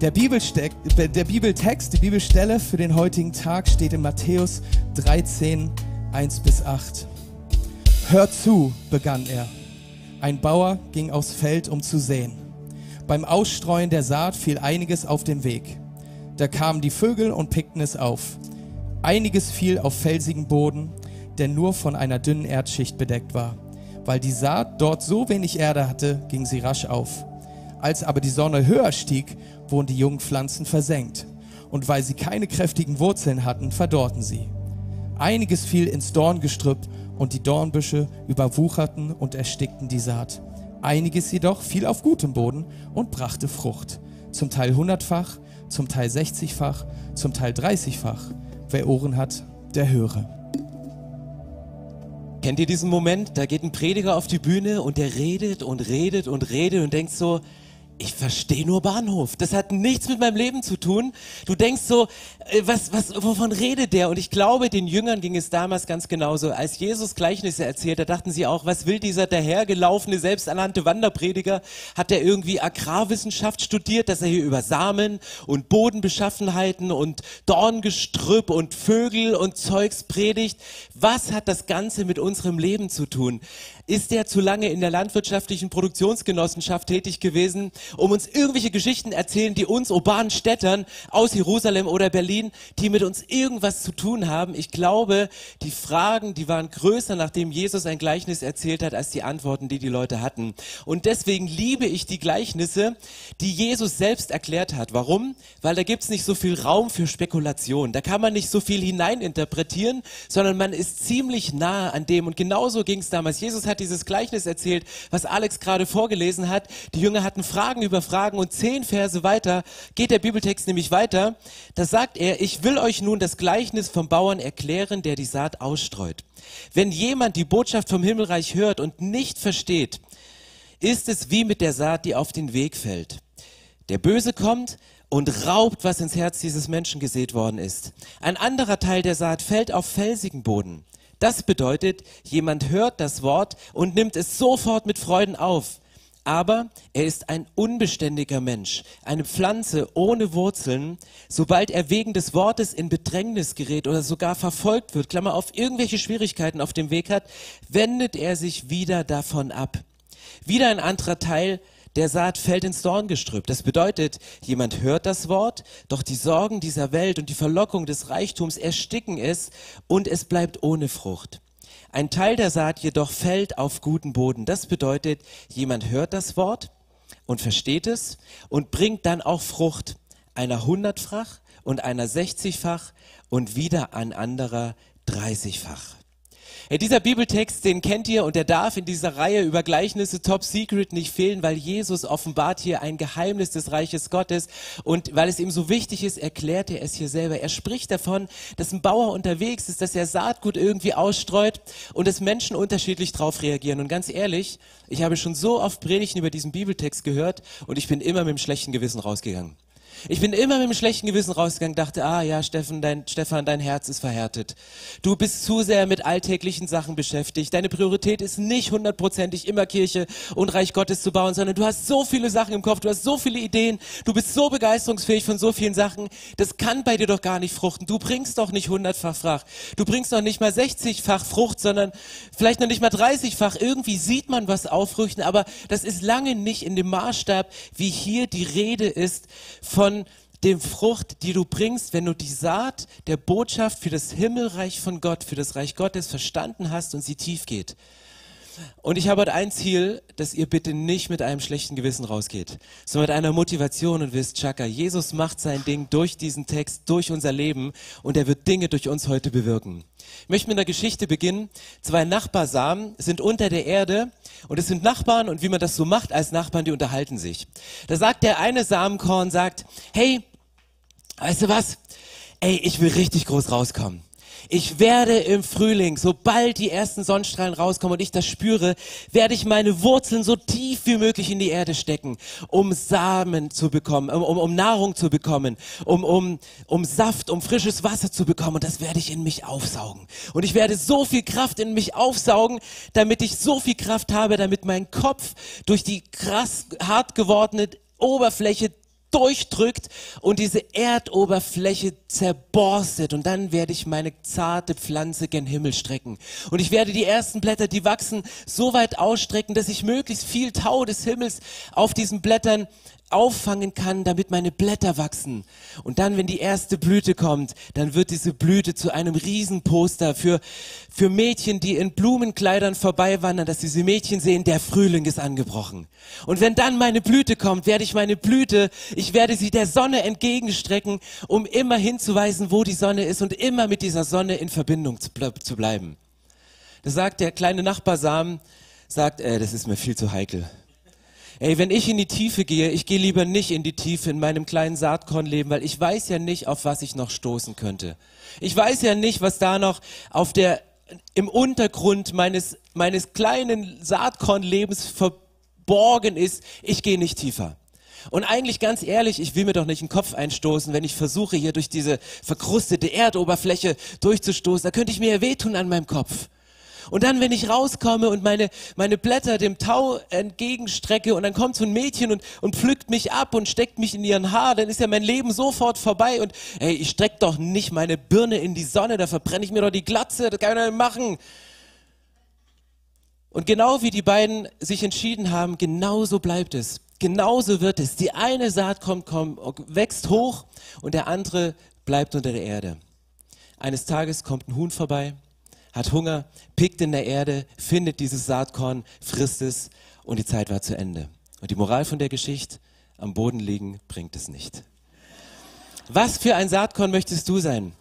Der, der Bibeltext, die Bibelstelle für den heutigen Tag steht in Matthäus 13, 1 bis 8. Hör zu, begann er. Ein Bauer ging aufs Feld, um zu säen. Beim Ausstreuen der Saat fiel einiges auf den Weg. Da kamen die Vögel und pickten es auf. Einiges fiel auf felsigen Boden, der nur von einer dünnen Erdschicht bedeckt war. Weil die Saat dort so wenig Erde hatte, ging sie rasch auf. Als aber die Sonne höher stieg, wurden die jungen Pflanzen versenkt. Und weil sie keine kräftigen Wurzeln hatten, verdorrten sie. Einiges fiel ins Dorngestrüpp und die Dornbüsche überwucherten und erstickten die Saat. Einiges jedoch fiel auf gutem Boden und brachte Frucht. Zum Teil hundertfach, zum Teil sechzigfach, zum Teil dreißigfach. Wer Ohren hat, der höre. Kennt ihr diesen Moment? Da geht ein Prediger auf die Bühne und der redet und redet und redet und denkt so, ich verstehe nur Bahnhof. Das hat nichts mit meinem Leben zu tun. Du denkst so, was, was, wovon redet der? Und ich glaube, den Jüngern ging es damals ganz genauso. Als Jesus Gleichnisse erzählt, da dachten sie auch, was will dieser dahergelaufene, selbsternannte Wanderprediger? Hat er irgendwie Agrarwissenschaft studiert, dass er hier über Samen und Bodenbeschaffenheiten und Dorngestrüpp und Vögel und Zeugs predigt? Was hat das Ganze mit unserem Leben zu tun? Ist er zu lange in der landwirtschaftlichen Produktionsgenossenschaft tätig gewesen, um uns irgendwelche Geschichten erzählen, die uns urbanen Städtern aus Jerusalem oder Berlin, die mit uns irgendwas zu tun haben? Ich glaube, die Fragen, die waren größer, nachdem Jesus ein Gleichnis erzählt hat, als die Antworten, die die Leute hatten. Und deswegen liebe ich die Gleichnisse, die Jesus selbst erklärt hat. Warum? Weil da gibt's nicht so viel Raum für Spekulation. Da kann man nicht so viel hineininterpretieren, sondern man ist ziemlich nah an dem. Und genauso ging es damals. Jesus hat dieses Gleichnis erzählt, was Alex gerade vorgelesen hat. Die Jünger hatten Fragen über Fragen und zehn Verse weiter geht der Bibeltext nämlich weiter. Da sagt er, ich will euch nun das Gleichnis vom Bauern erklären, der die Saat ausstreut. Wenn jemand die Botschaft vom Himmelreich hört und nicht versteht, ist es wie mit der Saat, die auf den Weg fällt. Der Böse kommt und raubt, was ins Herz dieses Menschen gesät worden ist. Ein anderer Teil der Saat fällt auf felsigen Boden. Das bedeutet, jemand hört das Wort und nimmt es sofort mit Freuden auf. Aber er ist ein unbeständiger Mensch, eine Pflanze ohne Wurzeln. Sobald er wegen des Wortes in Bedrängnis gerät oder sogar verfolgt wird, Klammer auf, irgendwelche Schwierigkeiten auf dem Weg hat, wendet er sich wieder davon ab. Wieder ein anderer Teil der Saat fällt ins Dorngestrüpp. Das bedeutet, jemand hört das Wort, doch die Sorgen dieser Welt und die Verlockung des Reichtums ersticken es und es bleibt ohne Frucht. Ein Teil der Saat jedoch fällt auf guten Boden. Das bedeutet, jemand hört das Wort und versteht es und bringt dann auch Frucht, einer hundertfach und einer sechzigfach und wieder ein anderer dreißigfach. Hey, dieser Bibeltext, den kennt ihr und der darf in dieser Reihe über Gleichnisse Top Secret nicht fehlen, weil Jesus offenbart hier ein Geheimnis des Reiches Gottes und weil es ihm so wichtig ist, erklärt er es hier selber. Er spricht davon, dass ein Bauer unterwegs ist, dass er Saatgut irgendwie ausstreut und dass Menschen unterschiedlich drauf reagieren. Und ganz ehrlich, ich habe schon so oft Predigten über diesen Bibeltext gehört und ich bin immer mit dem schlechten Gewissen rausgegangen. Ich bin immer mit einem schlechten Gewissen rausgegangen, dachte, ah ja, Steffen, dein, Stefan, dein Herz ist verhärtet. Du bist zu sehr mit alltäglichen Sachen beschäftigt. Deine Priorität ist nicht hundertprozentig immer Kirche und Reich Gottes zu bauen, sondern du hast so viele Sachen im Kopf, du hast so viele Ideen, du bist so begeisterungsfähig von so vielen Sachen. Das kann bei dir doch gar nicht fruchten. Du bringst doch nicht hundertfach Fracht. Du bringst doch nicht mal sechzigfach Frucht, sondern vielleicht noch nicht mal dreißigfach. Irgendwie sieht man was aufrüchten, aber das ist lange nicht in dem Maßstab, wie hier die Rede ist von von dem Frucht, die du bringst, wenn du die Saat der Botschaft für das Himmelreich von Gott, für das Reich Gottes verstanden hast und sie tief geht. Und ich habe heute ein Ziel, dass ihr bitte nicht mit einem schlechten Gewissen rausgeht, sondern mit einer Motivation und wisst, Chaka, Jesus macht sein Ding durch diesen Text, durch unser Leben und er wird Dinge durch uns heute bewirken. Ich möchte mit einer Geschichte beginnen. Zwei Nachbarsamen sind unter der Erde und es sind Nachbarn und wie man das so macht als Nachbarn, die unterhalten sich. Da sagt der eine Samenkorn, sagt, hey, weißt du was? Ey, ich will richtig groß rauskommen. Ich werde im Frühling, sobald die ersten Sonnenstrahlen rauskommen und ich das spüre, werde ich meine Wurzeln so tief wie möglich in die Erde stecken, um Samen zu bekommen, um, um, um Nahrung zu bekommen, um, um, um Saft, um frisches Wasser zu bekommen. Und das werde ich in mich aufsaugen. Und ich werde so viel Kraft in mich aufsaugen, damit ich so viel Kraft habe, damit mein Kopf durch die krass hart gewordene Oberfläche durchdrückt und diese Erdoberfläche zerborstet und dann werde ich meine zarte Pflanze gen Himmel strecken. Und ich werde die ersten Blätter, die wachsen, so weit ausstrecken, dass ich möglichst viel Tau des Himmels auf diesen Blättern auffangen kann, damit meine Blätter wachsen. Und dann, wenn die erste Blüte kommt, dann wird diese Blüte zu einem Riesenposter für, für Mädchen, die in Blumenkleidern vorbeiwandern, dass diese Mädchen sehen, der Frühling ist angebrochen. Und wenn dann meine Blüte kommt, werde ich meine Blüte, ich werde sie der Sonne entgegenstrecken, um immer hinzuweisen, wo die Sonne ist und immer mit dieser Sonne in Verbindung zu, zu bleiben. Da sagt der kleine Nachbar Sam, sagt, äh, das ist mir viel zu heikel. Ey, wenn ich in die Tiefe gehe, ich gehe lieber nicht in die Tiefe in meinem kleinen Saatkornleben, weil ich weiß ja nicht, auf was ich noch stoßen könnte. Ich weiß ja nicht, was da noch auf der, im Untergrund meines, meines kleinen Saatkornlebens verborgen ist. Ich gehe nicht tiefer. Und eigentlich ganz ehrlich, ich will mir doch nicht den Kopf einstoßen, wenn ich versuche, hier durch diese verkrustete Erdoberfläche durchzustoßen. Da könnte ich mir ja wehtun an meinem Kopf. Und dann, wenn ich rauskomme und meine, meine Blätter dem Tau entgegenstrecke und dann kommt so ein Mädchen und, und pflückt mich ab und steckt mich in ihren Haar, dann ist ja mein Leben sofort vorbei und hey, ich strecke doch nicht meine Birne in die Sonne, da verbrenne ich mir doch die Glatze, das kann ich nicht machen. Und genau wie die beiden sich entschieden haben, genauso bleibt es. Genauso wird es. Die eine Saat kommt, kommt, wächst hoch und der andere bleibt unter der Erde. Eines Tages kommt ein Huhn vorbei hat Hunger, pickt in der Erde, findet dieses Saatkorn, frisst es und die Zeit war zu Ende. Und die Moral von der Geschichte, am Boden liegen bringt es nicht. Was für ein Saatkorn möchtest du sein?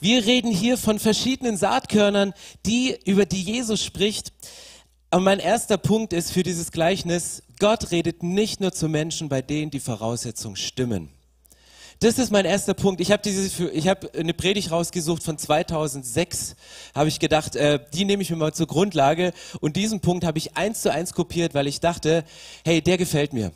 Wir reden hier von verschiedenen Saatkörnern, die, über die Jesus spricht. Aber mein erster Punkt ist für dieses Gleichnis, Gott redet nicht nur zu Menschen, bei denen die Voraussetzungen stimmen. Das ist mein erster Punkt. Ich habe habe eine Predigt rausgesucht von 2006. Habe ich gedacht, äh, die nehme ich mir mal zur Grundlage. Und diesen Punkt habe ich eins zu eins kopiert, weil ich dachte, hey, der gefällt mir.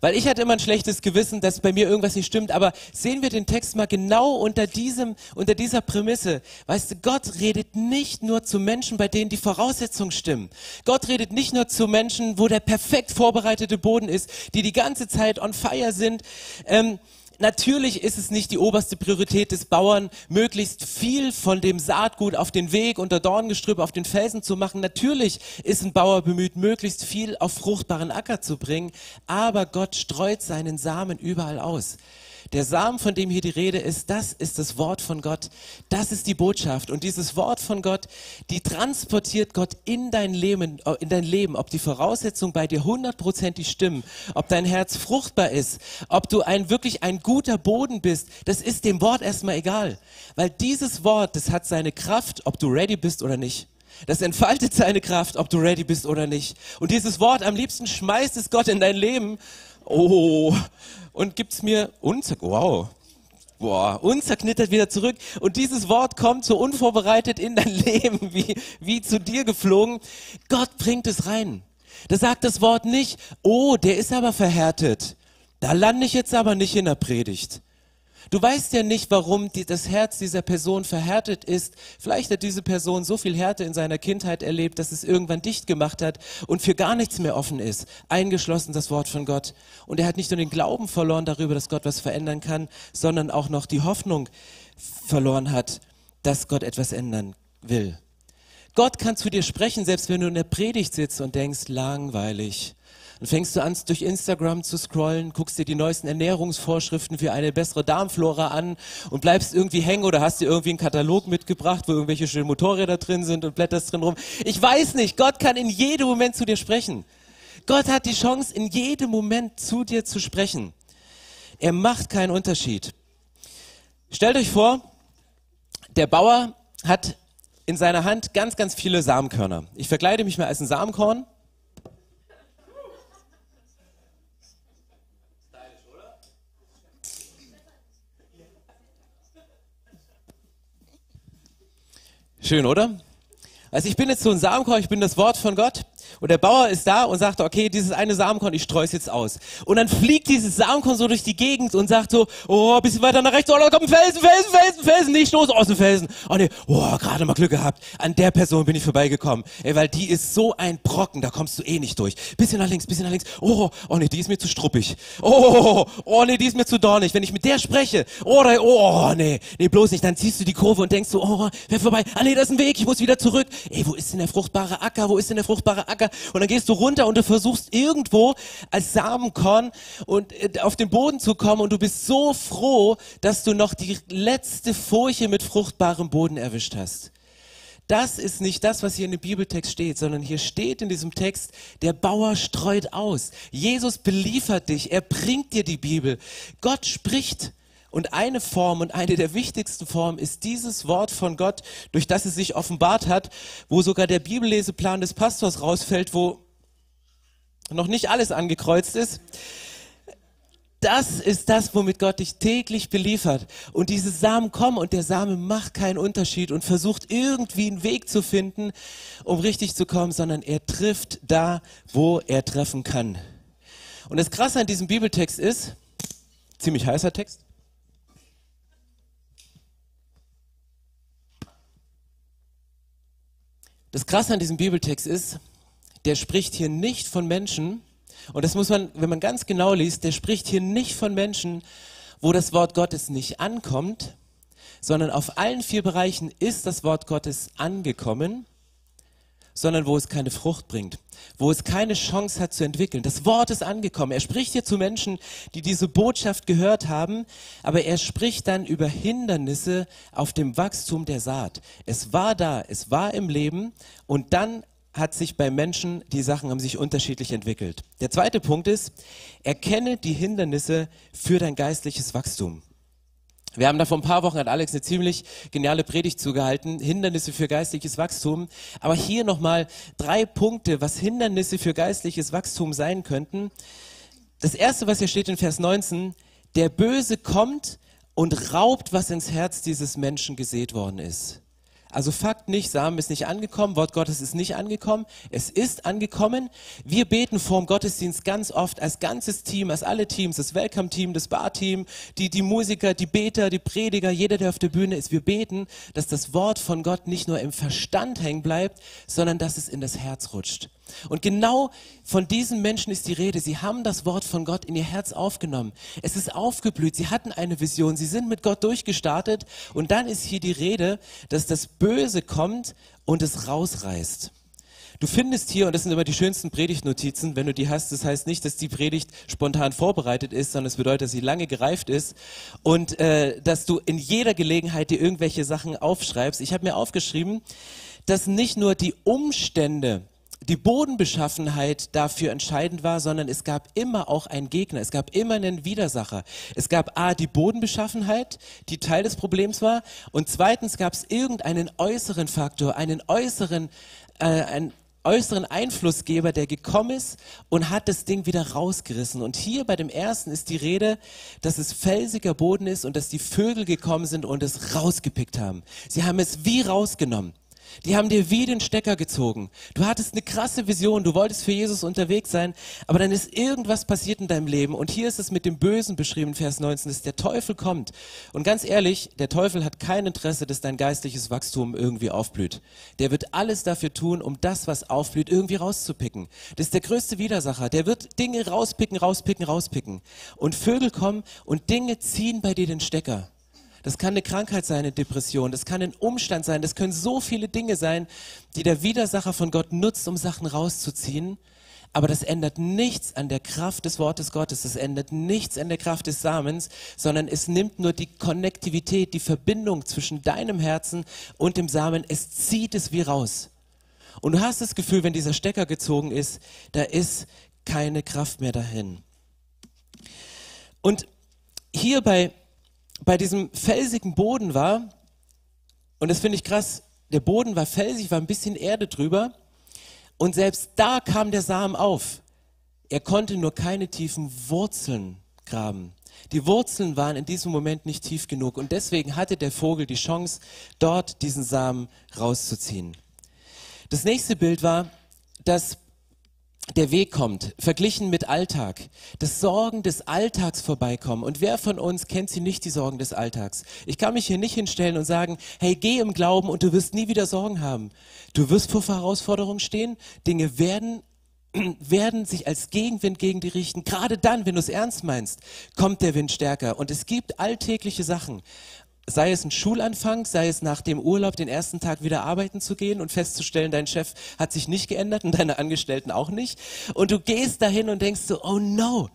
Weil ich hatte immer ein schlechtes Gewissen, dass bei mir irgendwas nicht stimmt. Aber sehen wir den Text mal genau unter diesem, unter dieser Prämisse. Weißt du, Gott redet nicht nur zu Menschen, bei denen die Voraussetzungen stimmen. Gott redet nicht nur zu Menschen, wo der perfekt vorbereitete Boden ist, die die ganze Zeit on fire sind. Ähm, Natürlich ist es nicht die oberste Priorität des Bauern, möglichst viel von dem Saatgut auf den Weg unter Dorngestrüpp auf den Felsen zu machen. Natürlich ist ein Bauer bemüht, möglichst viel auf fruchtbaren Acker zu bringen, aber Gott streut seinen Samen überall aus. Der Samen, von dem hier die Rede ist, das ist das Wort von Gott. Das ist die Botschaft. Und dieses Wort von Gott, die transportiert Gott in dein Leben, äh, in dein Leben. Ob die Voraussetzungen bei dir hundertprozentig stimmen, ob dein Herz fruchtbar ist, ob du ein wirklich ein guter Boden bist, das ist dem Wort erstmal egal. Weil dieses Wort, das hat seine Kraft, ob du ready bist oder nicht. Das entfaltet seine Kraft, ob du ready bist oder nicht. Und dieses Wort, am liebsten schmeißt es Gott in dein Leben. Oh, und gibt's mir unzer wow. Boah, unzerknittert wieder zurück. Und dieses Wort kommt so unvorbereitet in dein Leben, wie, wie zu dir geflogen. Gott bringt es rein. Da sagt das Wort nicht, oh, der ist aber verhärtet. Da lande ich jetzt aber nicht in der Predigt. Du weißt ja nicht, warum die, das Herz dieser Person verhärtet ist. Vielleicht hat diese Person so viel Härte in seiner Kindheit erlebt, dass es irgendwann dicht gemacht hat und für gar nichts mehr offen ist. Eingeschlossen das Wort von Gott. Und er hat nicht nur den Glauben verloren darüber, dass Gott was verändern kann, sondern auch noch die Hoffnung verloren hat, dass Gott etwas ändern will. Gott kann zu dir sprechen, selbst wenn du in der Predigt sitzt und denkst, langweilig dann fängst du an, durch Instagram zu scrollen, guckst dir die neuesten Ernährungsvorschriften für eine bessere Darmflora an und bleibst irgendwie hängen oder hast dir irgendwie einen Katalog mitgebracht, wo irgendwelche schönen Motorräder drin sind und blätterst drin rum. Ich weiß nicht, Gott kann in jedem Moment zu dir sprechen. Gott hat die Chance, in jedem Moment zu dir zu sprechen. Er macht keinen Unterschied. Stellt euch vor, der Bauer hat in seiner Hand ganz, ganz viele Samenkörner. Ich verkleide mich mal als ein Samenkorn Schön, oder? Also ich bin jetzt so ein Samenkorn, ich bin das Wort von Gott Und der Bauer ist da und sagt, okay, dieses eine Samenkorn, ich streue es jetzt aus. Und dann fliegt dieses Samenkorn so durch die Gegend und sagt so, oh, bisschen weiter nach rechts, oh, da kommt ein Felsen, Felsen, Felsen, Felsen, ich stoße aus dem Felsen. Oh nee, oh, gerade mal Glück gehabt. An der Person bin ich vorbeigekommen. Ey, weil die ist so ein Brocken, da kommst du eh nicht durch. Bisschen nach links, bisschen nach links. Oh, oh nee, die ist mir zu struppig. Oh, oh nee, die ist mir zu dornig. Wenn ich mit der spreche, oh, da, oh, nee, nee, bloß nicht. Dann ziehst du die Kurve und denkst so, oh, wer vorbei. Ah nee, das ist ein Weg, ich muss wieder zurück. Ey, wo ist denn der fruchtbare Acker? Wo ist denn der fruchtbare Acker? Und dann gehst du runter und du versuchst irgendwo als Samenkorn und äh, auf den Boden zu kommen und du bist so froh, dass du noch die letzte Furche mit fruchtbarem Boden erwischt hast. Das ist nicht das, was hier in dem Bibeltext steht, sondern hier steht in diesem Text, der Bauer streut aus. Jesus beliefert dich, er bringt dir die Bibel. Gott spricht. Und eine Form und eine der wichtigsten Formen ist dieses Wort von Gott, durch das es sich offenbart hat, wo sogar der Bibelleseplan des Pastors rausfällt, wo noch nicht alles angekreuzt ist. Das ist das, womit Gott dich täglich beliefert. Und diese Samen kommen und der Same macht keinen Unterschied und versucht irgendwie einen Weg zu finden, um richtig zu kommen, sondern er trifft da, wo er treffen kann. Und das Krasse an diesem Bibeltext ist, ziemlich heißer Text, Das Krasse an diesem Bibeltext ist, der spricht hier nicht von Menschen, und das muss man, wenn man ganz genau liest, der spricht hier nicht von Menschen, wo das Wort Gottes nicht ankommt, sondern auf allen vier Bereichen ist das Wort Gottes angekommen sondern wo es keine Frucht bringt, wo es keine Chance hat zu entwickeln. Das Wort ist angekommen. Er spricht hier zu Menschen, die diese Botschaft gehört haben, aber er spricht dann über Hindernisse auf dem Wachstum der Saat. Es war da, es war im Leben und dann hat sich bei Menschen, die Sachen haben sich unterschiedlich entwickelt. Der zweite Punkt ist, erkenne die Hindernisse für dein geistliches Wachstum. Wir haben da vor ein paar Wochen, hat Alex eine ziemlich geniale Predigt zugehalten, Hindernisse für geistliches Wachstum. Aber hier nochmal drei Punkte, was Hindernisse für geistliches Wachstum sein könnten. Das erste, was hier steht in Vers 19, der Böse kommt und raubt, was ins Herz dieses Menschen gesät worden ist. Also Fakt nicht, Samen ist nicht angekommen, Wort Gottes ist nicht angekommen, es ist angekommen. Wir beten vorm Gottesdienst ganz oft als ganzes Team, als alle Teams, das Welcome-Team, das Bar-Team, die, die Musiker, die Beter, die Prediger, jeder, der auf der Bühne ist. Wir beten, dass das Wort von Gott nicht nur im Verstand hängen bleibt, sondern dass es in das Herz rutscht. Und genau von diesen Menschen ist die Rede. Sie haben das Wort von Gott in ihr Herz aufgenommen. Es ist aufgeblüht. Sie hatten eine Vision. Sie sind mit Gott durchgestartet. Und dann ist hier die Rede, dass das Böse kommt und es rausreißt. Du findest hier, und das sind immer die schönsten Predigtnotizen, wenn du die hast, das heißt nicht, dass die Predigt spontan vorbereitet ist, sondern es bedeutet, dass sie lange gereift ist und äh, dass du in jeder Gelegenheit dir irgendwelche Sachen aufschreibst. Ich habe mir aufgeschrieben, dass nicht nur die Umstände die Bodenbeschaffenheit dafür entscheidend war, sondern es gab immer auch einen Gegner, es gab immer einen Widersacher. Es gab A, die Bodenbeschaffenheit, die Teil des Problems war, und zweitens gab es irgendeinen äußeren Faktor, einen äußeren, äh, einen äußeren Einflussgeber, der gekommen ist und hat das Ding wieder rausgerissen. Und hier bei dem ersten ist die Rede, dass es felsiger Boden ist und dass die Vögel gekommen sind und es rausgepickt haben. Sie haben es wie rausgenommen. Die haben dir wie den Stecker gezogen. Du hattest eine krasse Vision, du wolltest für Jesus unterwegs sein, aber dann ist irgendwas passiert in deinem Leben. Und hier ist es mit dem Bösen beschrieben, Vers 19, dass der Teufel kommt. Und ganz ehrlich, der Teufel hat kein Interesse, dass dein geistliches Wachstum irgendwie aufblüht. Der wird alles dafür tun, um das, was aufblüht, irgendwie rauszupicken. Das ist der größte Widersacher. Der wird Dinge rauspicken, rauspicken, rauspicken. Und Vögel kommen und Dinge ziehen bei dir den Stecker. Das kann eine Krankheit sein, eine Depression. Das kann ein Umstand sein. Das können so viele Dinge sein, die der Widersacher von Gott nutzt, um Sachen rauszuziehen. Aber das ändert nichts an der Kraft des Wortes Gottes. Das ändert nichts an der Kraft des Samens, sondern es nimmt nur die Konnektivität, die Verbindung zwischen deinem Herzen und dem Samen. Es zieht es wie raus. Und du hast das Gefühl, wenn dieser Stecker gezogen ist, da ist keine Kraft mehr dahin. Und hier bei bei diesem felsigen Boden war, und das finde ich krass, der Boden war felsig, war ein bisschen Erde drüber, und selbst da kam der Samen auf. Er konnte nur keine tiefen Wurzeln graben. Die Wurzeln waren in diesem Moment nicht tief genug und deswegen hatte der Vogel die Chance, dort diesen Samen rauszuziehen. Das nächste Bild war, dass der Weg kommt, verglichen mit Alltag, dass Sorgen des Alltags vorbeikommen. Und wer von uns kennt sie nicht, die Sorgen des Alltags? Ich kann mich hier nicht hinstellen und sagen, hey, geh im Glauben und du wirst nie wieder Sorgen haben. Du wirst vor Herausforderungen stehen, Dinge werden werden sich als Gegenwind gegen die richten. Gerade dann, wenn du es ernst meinst, kommt der Wind stärker. Und es gibt alltägliche Sachen sei es ein Schulanfang, sei es nach dem Urlaub den ersten Tag wieder arbeiten zu gehen und festzustellen, dein Chef hat sich nicht geändert und deine Angestellten auch nicht. Und du gehst dahin und denkst so, oh no,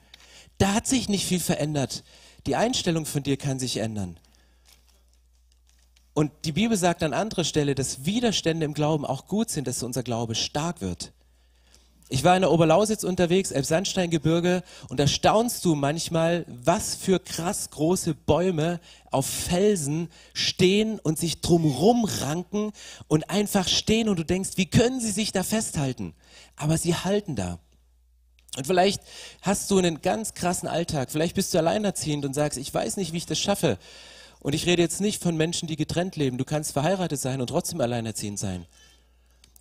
da hat sich nicht viel verändert. Die Einstellung von dir kann sich ändern. Und die Bibel sagt an anderer Stelle, dass Widerstände im Glauben auch gut sind, dass unser Glaube stark wird. Ich war in der Oberlausitz unterwegs, Elbsandsteingebirge, und da staunst du manchmal, was für krass große Bäume auf Felsen stehen und sich drumrum ranken und einfach stehen und du denkst, wie können sie sich da festhalten? Aber sie halten da. Und vielleicht hast du einen ganz krassen Alltag, vielleicht bist du alleinerziehend und sagst, ich weiß nicht, wie ich das schaffe. Und ich rede jetzt nicht von Menschen, die getrennt leben. Du kannst verheiratet sein und trotzdem alleinerziehend sein.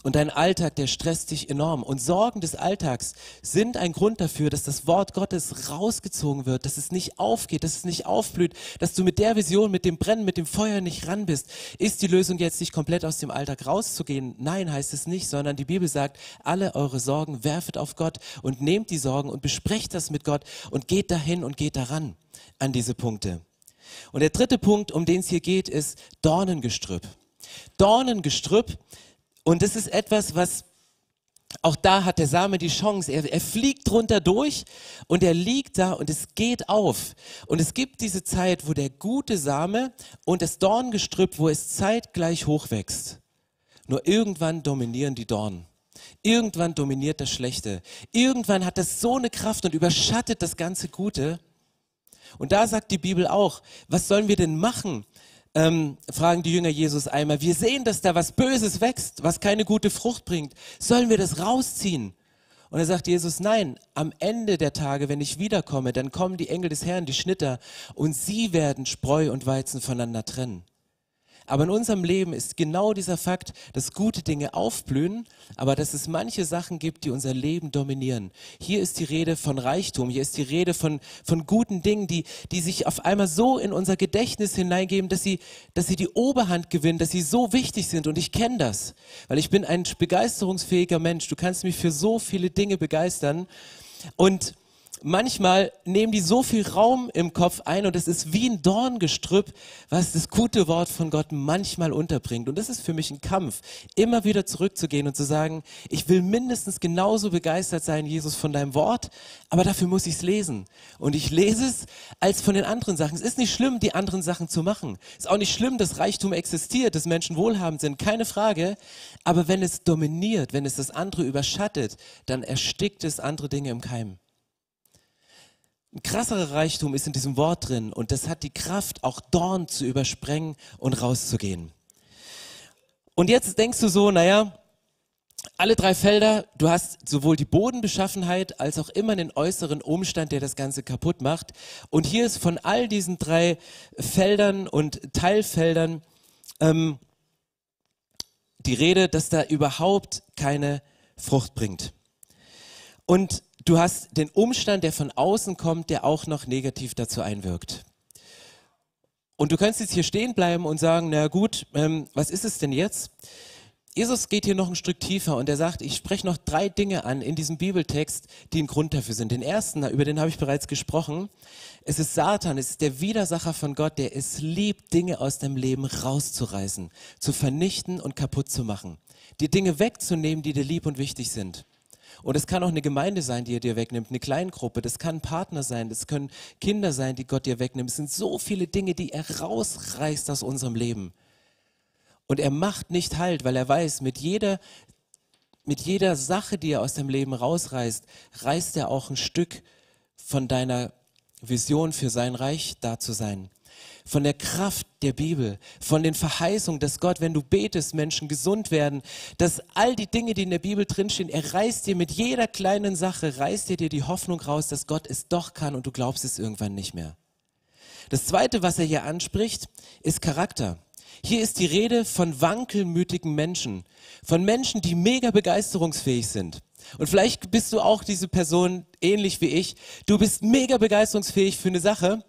Und dein Alltag, der stresst dich enorm. Und Sorgen des Alltags sind ein Grund dafür, dass das Wort Gottes rausgezogen wird, dass es nicht aufgeht, dass es nicht aufblüht, dass du mit der Vision, mit dem Brennen, mit dem Feuer nicht ran bist. Ist die Lösung jetzt nicht komplett aus dem Alltag rauszugehen? Nein, heißt es nicht, sondern die Bibel sagt, alle eure Sorgen werfet auf Gott und nehmt die Sorgen und besprecht das mit Gott und geht dahin und geht daran an diese Punkte. Und der dritte Punkt, um den es hier geht, ist Dornengestrüpp. Dornengestrüpp und das ist etwas, was auch da hat der Same die Chance. Er, er fliegt drunter durch und er liegt da und es geht auf. Und es gibt diese Zeit, wo der gute Same und das Dorngestrüpp, wo es zeitgleich hochwächst. Nur irgendwann dominieren die Dornen. Irgendwann dominiert das Schlechte. Irgendwann hat das so eine Kraft und überschattet das ganze Gute. Und da sagt die Bibel auch, was sollen wir denn machen, ähm, fragen die Jünger Jesus einmal, wir sehen, dass da was Böses wächst, was keine gute Frucht bringt. Sollen wir das rausziehen? Und er sagt Jesus, nein, am Ende der Tage, wenn ich wiederkomme, dann kommen die Engel des Herrn, die Schnitter, und sie werden Spreu und Weizen voneinander trennen. Aber in unserem Leben ist genau dieser Fakt, dass gute Dinge aufblühen, aber dass es manche Sachen gibt, die unser Leben dominieren. Hier ist die Rede von Reichtum, hier ist die Rede von, von guten Dingen, die, die sich auf einmal so in unser Gedächtnis hineingeben, dass sie, dass sie die Oberhand gewinnen, dass sie so wichtig sind. Und ich kenne das, weil ich bin ein begeisterungsfähiger Mensch. Du kannst mich für so viele Dinge begeistern. Und manchmal nehmen die so viel Raum im Kopf ein und es ist wie ein Dorngestrüpp, was das gute Wort von Gott manchmal unterbringt. Und das ist für mich ein Kampf, immer wieder zurückzugehen und zu sagen, ich will mindestens genauso begeistert sein, Jesus, von deinem Wort, aber dafür muss ich es lesen. Und ich lese es als von den anderen Sachen. Es ist nicht schlimm, die anderen Sachen zu machen. Es ist auch nicht schlimm, dass Reichtum existiert, dass Menschen wohlhabend sind, keine Frage. Aber wenn es dominiert, wenn es das andere überschattet, dann erstickt es andere Dinge im Keim. Ein krasserer Reichtum ist in diesem Wort drin und das hat die Kraft, auch Dorn zu übersprengen und rauszugehen. Und jetzt denkst du so, naja, alle drei Felder, du hast sowohl die Bodenbeschaffenheit als auch immer den äußeren Umstand, der das Ganze kaputt macht. Und hier ist von all diesen drei Feldern und Teilfeldern ähm, die Rede, dass da überhaupt keine Frucht bringt. Und du hast den Umstand, der von außen kommt, der auch noch negativ dazu einwirkt. Und du kannst jetzt hier stehen bleiben und sagen, na gut, ähm, was ist es denn jetzt? Jesus geht hier noch ein Stück tiefer und er sagt, ich spreche noch drei Dinge an in diesem Bibeltext, die ein Grund dafür sind. Den ersten, über den habe ich bereits gesprochen. Es ist Satan, es ist der Widersacher von Gott, der es liebt, Dinge aus dem Leben rauszureißen, zu vernichten und kaputt zu machen. Die Dinge wegzunehmen, die dir lieb und wichtig sind. Und es kann auch eine Gemeinde sein, die er dir wegnimmt, eine Kleingruppe, das kann ein Partner sein, das können Kinder sein, die Gott dir wegnimmt. Es sind so viele Dinge, die er rausreißt aus unserem Leben. Und er macht nicht halt, weil er weiß, mit jeder, mit jeder Sache, die er aus dem Leben rausreißt, reißt er auch ein Stück von deiner Vision für sein Reich da zu sein von der Kraft der Bibel, von den Verheißungen, dass Gott, wenn du betest, Menschen gesund werden, dass all die Dinge, die in der Bibel drinstehen, er reißt dir mit jeder kleinen Sache, reißt dir die Hoffnung raus, dass Gott es doch kann und du glaubst es irgendwann nicht mehr. Das zweite, was er hier anspricht, ist Charakter. Hier ist die Rede von wankelmütigen Menschen, von Menschen, die mega begeisterungsfähig sind. Und vielleicht bist du auch diese Person ähnlich wie ich. Du bist mega begeisterungsfähig für eine Sache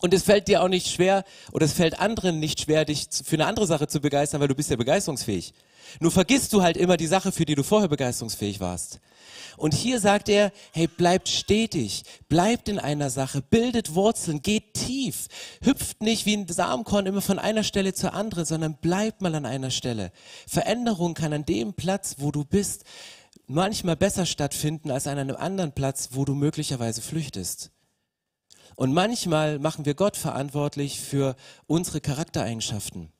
und es fällt dir auch nicht schwer oder es fällt anderen nicht schwer, dich für eine andere Sache zu begeistern, weil du bist ja begeisterungsfähig. Nur vergisst du halt immer die Sache, für die du vorher begeisterungsfähig warst. Und hier sagt er, hey, bleibt stetig, bleibt in einer Sache, bildet Wurzeln, geht tief, hüpft nicht wie ein Samenkorn immer von einer Stelle zur anderen, sondern bleibt mal an einer Stelle. Veränderung kann an dem Platz, wo du bist, manchmal besser stattfinden als an einem anderen Platz, wo du möglicherweise flüchtest. Und manchmal machen wir Gott verantwortlich für unsere Charaktereigenschaften.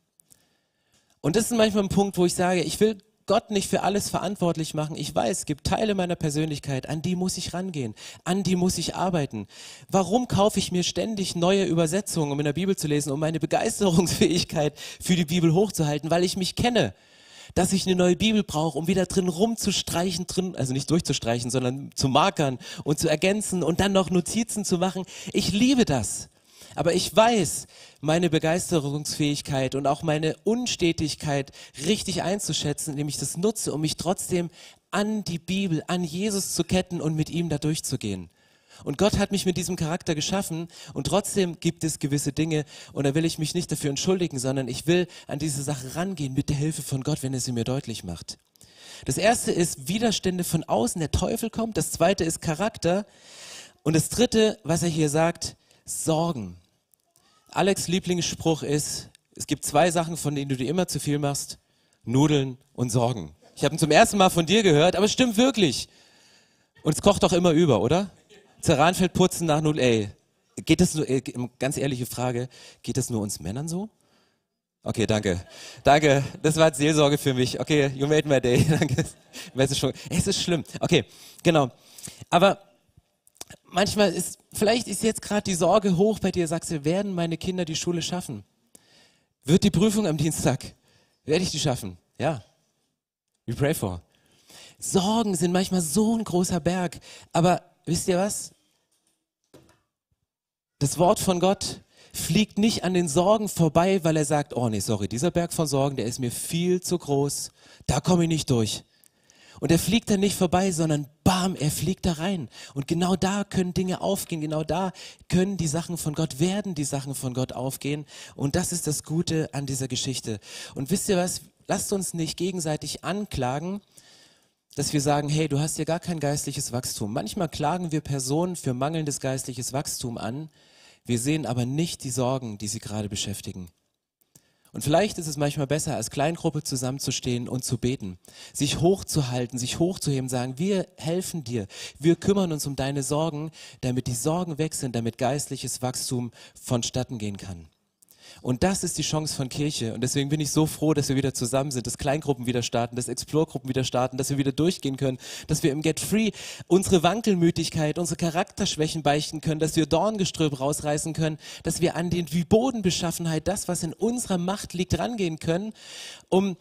Und das ist manchmal ein Punkt, wo ich sage, ich will Gott nicht für alles verantwortlich machen. Ich weiß, es gibt Teile meiner Persönlichkeit, an die muss ich rangehen, an die muss ich arbeiten. Warum kaufe ich mir ständig neue Übersetzungen, um in der Bibel zu lesen, um meine Begeisterungsfähigkeit für die Bibel hochzuhalten? Weil ich mich kenne, dass ich eine neue Bibel brauche, um wieder drin rumzustreichen, drin, also nicht durchzustreichen, sondern zu markern und zu ergänzen und dann noch Notizen zu machen. Ich liebe das. Aber ich weiß, meine Begeisterungsfähigkeit und auch meine Unstetigkeit richtig einzuschätzen, indem ich das nutze, um mich trotzdem an die Bibel, an Jesus zu ketten und mit ihm da durchzugehen. Und Gott hat mich mit diesem Charakter geschaffen und trotzdem gibt es gewisse Dinge und da will ich mich nicht dafür entschuldigen, sondern ich will an diese Sache rangehen mit der Hilfe von Gott, wenn er sie mir deutlich macht. Das erste ist Widerstände von außen, der Teufel kommt. Das zweite ist Charakter. Und das dritte, was er hier sagt, Sorgen. Alex Lieblingsspruch ist, es gibt zwei Sachen, von denen du dir immer zu viel machst. Nudeln und Sorgen. Ich habe ihn zum ersten Mal von dir gehört, aber es stimmt wirklich. Und es kocht doch immer über, oder? Zeranfeld putzen nach Null. Ey, geht das nur, äh, ganz ehrliche Frage, geht das nur uns Männern so? Okay, danke. Danke. Das war Seelsorge für mich. Okay, you made my day. Danke. Es ist schlimm. Okay, genau. Aber manchmal ist, vielleicht ist jetzt gerade die Sorge hoch bei dir, sagst du, werden meine Kinder die Schule schaffen? Wird die Prüfung am Dienstag? Werde ich die schaffen? Ja. We pray for. Sorgen sind manchmal so ein großer Berg. Aber wisst ihr was? Das Wort von Gott fliegt nicht an den Sorgen vorbei, weil er sagt, oh nee, sorry, dieser Berg von Sorgen, der ist mir viel zu groß. Da komme ich nicht durch. Und er fliegt da nicht vorbei, sondern bam, er fliegt da rein. Und genau da können Dinge aufgehen, genau da können die Sachen von Gott, werden die Sachen von Gott aufgehen. Und das ist das Gute an dieser Geschichte. Und wisst ihr was? Lasst uns nicht gegenseitig anklagen, dass wir sagen, hey, du hast ja gar kein geistliches Wachstum. Manchmal klagen wir Personen für mangelndes geistliches Wachstum an. Wir sehen aber nicht die Sorgen, die sie gerade beschäftigen. Und vielleicht ist es manchmal besser, als Kleingruppe zusammenzustehen und zu beten, sich hochzuhalten, sich hochzuheben, sagen, wir helfen dir, wir kümmern uns um deine Sorgen, damit die Sorgen weg sind, damit geistliches Wachstum vonstatten gehen kann. Und das ist die Chance von Kirche. Und deswegen bin ich so froh, dass wir wieder zusammen sind, dass Kleingruppen wieder starten, dass Explore-Gruppen wieder starten, dass wir wieder durchgehen können, dass wir im Get Free unsere Wankelmütigkeit, unsere Charakterschwächen beichten können, dass wir Dorngeströb rausreißen können, dass wir an die Bodenbeschaffenheit, das, was in unserer Macht liegt, rangehen können, um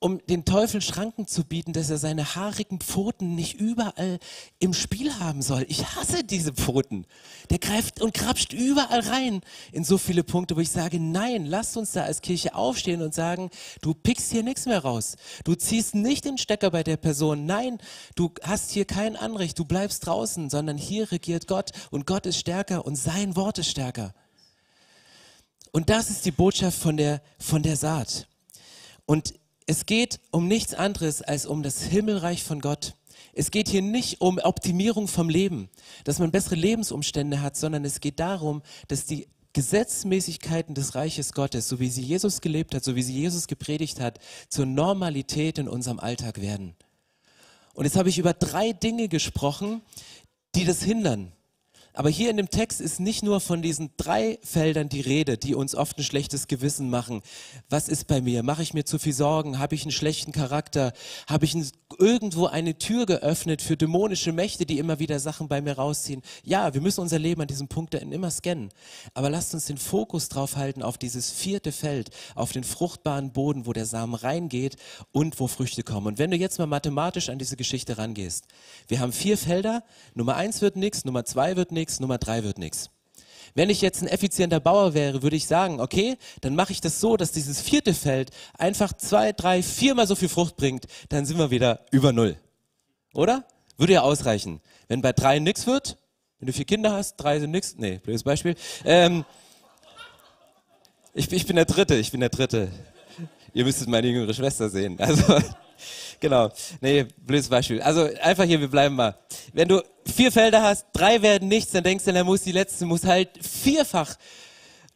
um den Teufel Schranken zu bieten, dass er seine haarigen Pfoten nicht überall im Spiel haben soll. Ich hasse diese Pfoten. Der greift und krapscht überall rein in so viele Punkte, wo ich sage, nein, lasst uns da als Kirche aufstehen und sagen, du pickst hier nichts mehr raus. Du ziehst nicht den Stecker bei der Person. Nein, du hast hier kein Anrecht. Du bleibst draußen, sondern hier regiert Gott und Gott ist stärker und sein Wort ist stärker. Und das ist die Botschaft von der, von der Saat. Und es geht um nichts anderes als um das Himmelreich von Gott. Es geht hier nicht um Optimierung vom Leben, dass man bessere Lebensumstände hat, sondern es geht darum, dass die Gesetzmäßigkeiten des Reiches Gottes, so wie sie Jesus gelebt hat, so wie sie Jesus gepredigt hat, zur Normalität in unserem Alltag werden. Und jetzt habe ich über drei Dinge gesprochen, die das hindern. Aber hier in dem Text ist nicht nur von diesen drei Feldern die Rede, die uns oft ein schlechtes Gewissen machen. Was ist bei mir? Mache ich mir zu viel Sorgen? Habe ich einen schlechten Charakter? Habe ich irgendwo eine Tür geöffnet für dämonische Mächte, die immer wieder Sachen bei mir rausziehen? Ja, wir müssen unser Leben an diesem Punkt immer scannen. Aber lasst uns den Fokus drauf halten auf dieses vierte Feld, auf den fruchtbaren Boden, wo der Samen reingeht und wo Früchte kommen. Und wenn du jetzt mal mathematisch an diese Geschichte rangehst, wir haben vier Felder. Nummer eins wird nichts, Nummer zwei wird nichts, Nummer drei wird nichts. Wenn ich jetzt ein effizienter Bauer wäre, würde ich sagen, okay, dann mache ich das so, dass dieses vierte Feld einfach zwei, drei, viermal so viel Frucht bringt, dann sind wir wieder über Null. Oder? Würde ja ausreichen. Wenn bei drei nichts wird, wenn du vier Kinder hast, drei sind nichts, nee, blödes Beispiel. Ähm, ich, ich bin der Dritte, ich bin der Dritte. Ihr müsstet meine jüngere Schwester sehen. Also, genau. Nee, blödes Beispiel. Also einfach hier, wir bleiben mal. Wenn du vier Felder hast, drei werden nichts, dann denkst du, dann muss die letzte, muss halt vierfach.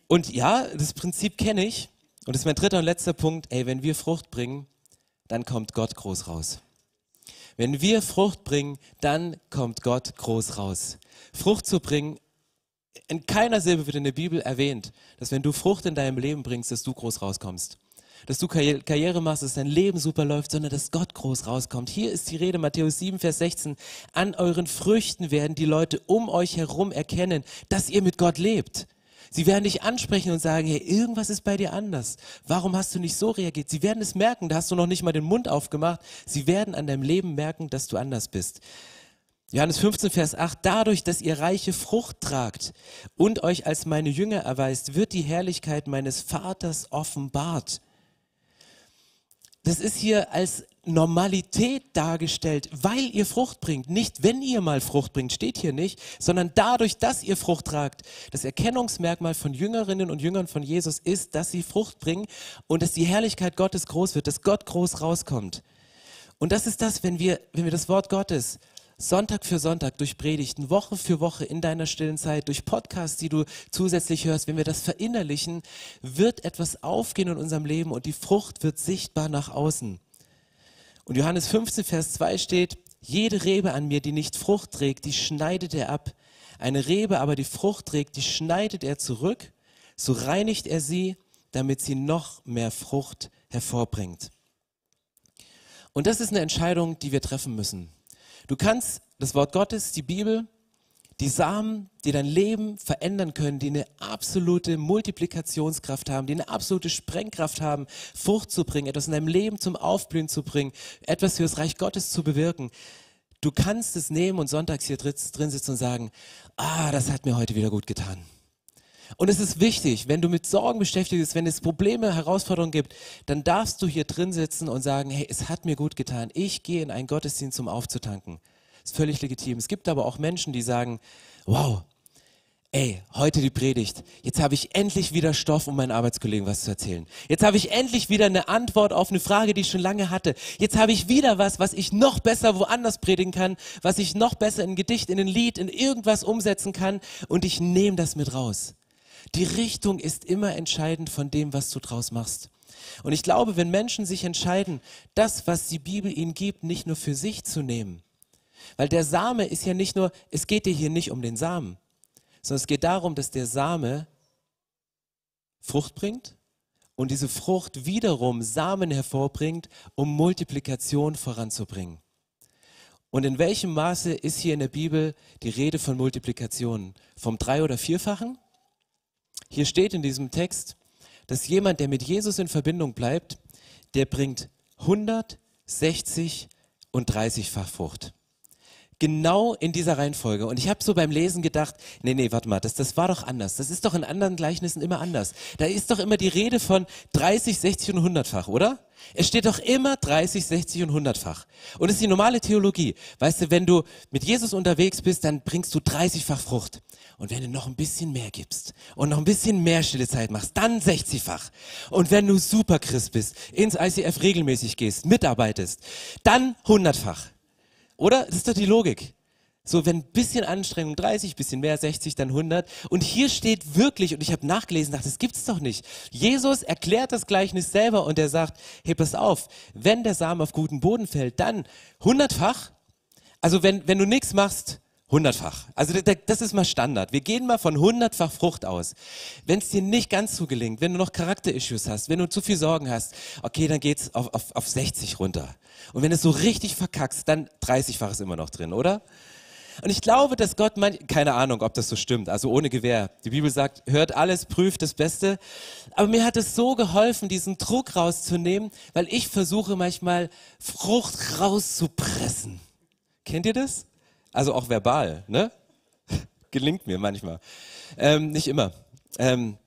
Und ja, das Prinzip kenne ich. Und das ist mein dritter und letzter Punkt. Ey, wenn wir Frucht bringen, dann kommt Gott groß raus. Wenn wir Frucht bringen, dann kommt Gott groß raus. Frucht zu bringen, in keiner Silbe wird in der Bibel erwähnt, dass wenn du Frucht in deinem Leben bringst, dass du groß rauskommst. Dass du Karriere machst, dass dein Leben super läuft, sondern dass Gott groß rauskommt. Hier ist die Rede, Matthäus 7, Vers 16. An euren Früchten werden die Leute um euch herum erkennen, dass ihr mit Gott lebt. Sie werden dich ansprechen und sagen, hey, irgendwas ist bei dir anders. Warum hast du nicht so reagiert? Sie werden es merken, da hast du noch nicht mal den Mund aufgemacht. Sie werden an deinem Leben merken, dass du anders bist. Johannes 15, Vers 8, dadurch, dass ihr reiche Frucht tragt und euch als meine Jünger erweist, wird die Herrlichkeit meines Vaters offenbart. Das ist hier als Normalität dargestellt, weil ihr Frucht bringt. Nicht, wenn ihr mal Frucht bringt, steht hier nicht, sondern dadurch, dass ihr Frucht tragt. Das Erkennungsmerkmal von Jüngerinnen und Jüngern von Jesus ist, dass sie Frucht bringen und dass die Herrlichkeit Gottes groß wird, dass Gott groß rauskommt. Und das ist das, wenn wir, wenn wir das Wort Gottes Sonntag für Sonntag durch Predigten, Woche für Woche in deiner stillen Zeit, durch Podcasts, die du zusätzlich hörst, wenn wir das verinnerlichen, wird etwas aufgehen in unserem Leben und die Frucht wird sichtbar nach außen. Und Johannes 15, Vers 2 steht, jede Rebe an mir, die nicht Frucht trägt, die schneidet er ab. Eine Rebe aber, die Frucht trägt, die schneidet er zurück, so reinigt er sie, damit sie noch mehr Frucht hervorbringt. Und das ist eine Entscheidung, die wir treffen müssen. Du kannst das Wort Gottes, die Bibel, die Samen, die dein Leben verändern können, die eine absolute Multiplikationskraft haben, die eine absolute Sprengkraft haben, Frucht zu bringen, etwas in deinem Leben zum Aufblühen zu bringen, etwas für das Reich Gottes zu bewirken. Du kannst es nehmen und sonntags hier drin sitzen und sagen, ah, das hat mir heute wieder gut getan. Und es ist wichtig, wenn du mit Sorgen beschäftigt bist, wenn es Probleme, Herausforderungen gibt, dann darfst du hier drin sitzen und sagen, hey, es hat mir gut getan. Ich gehe in einen Gottesdienst, um aufzutanken. Ist völlig legitim. Es gibt aber auch Menschen, die sagen, wow, ey, heute die Predigt. Jetzt habe ich endlich wieder Stoff, um meinen Arbeitskollegen was zu erzählen. Jetzt habe ich endlich wieder eine Antwort auf eine Frage, die ich schon lange hatte. Jetzt habe ich wieder was, was ich noch besser woanders predigen kann, was ich noch besser in ein Gedicht, in ein Lied, in irgendwas umsetzen kann und ich nehme das mit raus. Die Richtung ist immer entscheidend von dem, was du draus machst. Und ich glaube, wenn Menschen sich entscheiden, das, was die Bibel ihnen gibt, nicht nur für sich zu nehmen, weil der Same ist ja nicht nur, es geht dir hier nicht um den Samen, sondern es geht darum, dass der Same Frucht bringt und diese Frucht wiederum Samen hervorbringt, um Multiplikation voranzubringen. Und in welchem Maße ist hier in der Bibel die Rede von Multiplikation? Vom drei- oder vierfachen? Hier steht in diesem Text, dass jemand, der mit Jesus in Verbindung bleibt, der bringt 100, 60 und 30-fach Frucht. Genau in dieser Reihenfolge. Und ich habe so beim Lesen gedacht, nee, nee, warte mal, das, das war doch anders. Das ist doch in anderen Gleichnissen immer anders. Da ist doch immer die Rede von 30, 60 und 100-fach, oder? Es steht doch immer 30, 60 und 100-fach. Und das ist die normale Theologie. Weißt du, wenn du mit Jesus unterwegs bist, dann bringst du 30-fach Frucht. Und wenn du noch ein bisschen mehr gibst und noch ein bisschen mehr stille Zeit machst, dann 60-fach. Und wenn du super Christ bist, ins ICF regelmäßig gehst, mitarbeitest, dann 100-fach. Oder? Das ist doch die Logik. So, wenn ein bisschen Anstrengung 30, bisschen mehr 60, dann 100. Und hier steht wirklich, und ich habe nachgelesen, dachte, das gibt's doch nicht. Jesus erklärt das Gleichnis selber und er sagt, hey, pass auf, wenn der Samen auf guten Boden fällt, dann hundertfach. Also wenn, wenn du nichts machst, hundertfach. Also das ist mal Standard. Wir gehen mal von hundertfach Frucht aus. Wenn es dir nicht ganz so gelingt, wenn du noch Charakterissues hast, wenn du zu viel Sorgen hast, okay, dann geht's auf, auf, auf 60 runter. Und wenn es so richtig verkackst, dann 30-fach ist immer noch drin, oder? Und ich glaube, dass Gott, mein, keine Ahnung, ob das so stimmt, also ohne Gewehr. Die Bibel sagt, hört alles, prüft das Beste. Aber mir hat es so geholfen, diesen Druck rauszunehmen, weil ich versuche manchmal Frucht rauszupressen. Kennt ihr das? Also auch verbal, ne? Gelingt mir manchmal. Ähm, nicht immer. Ähm,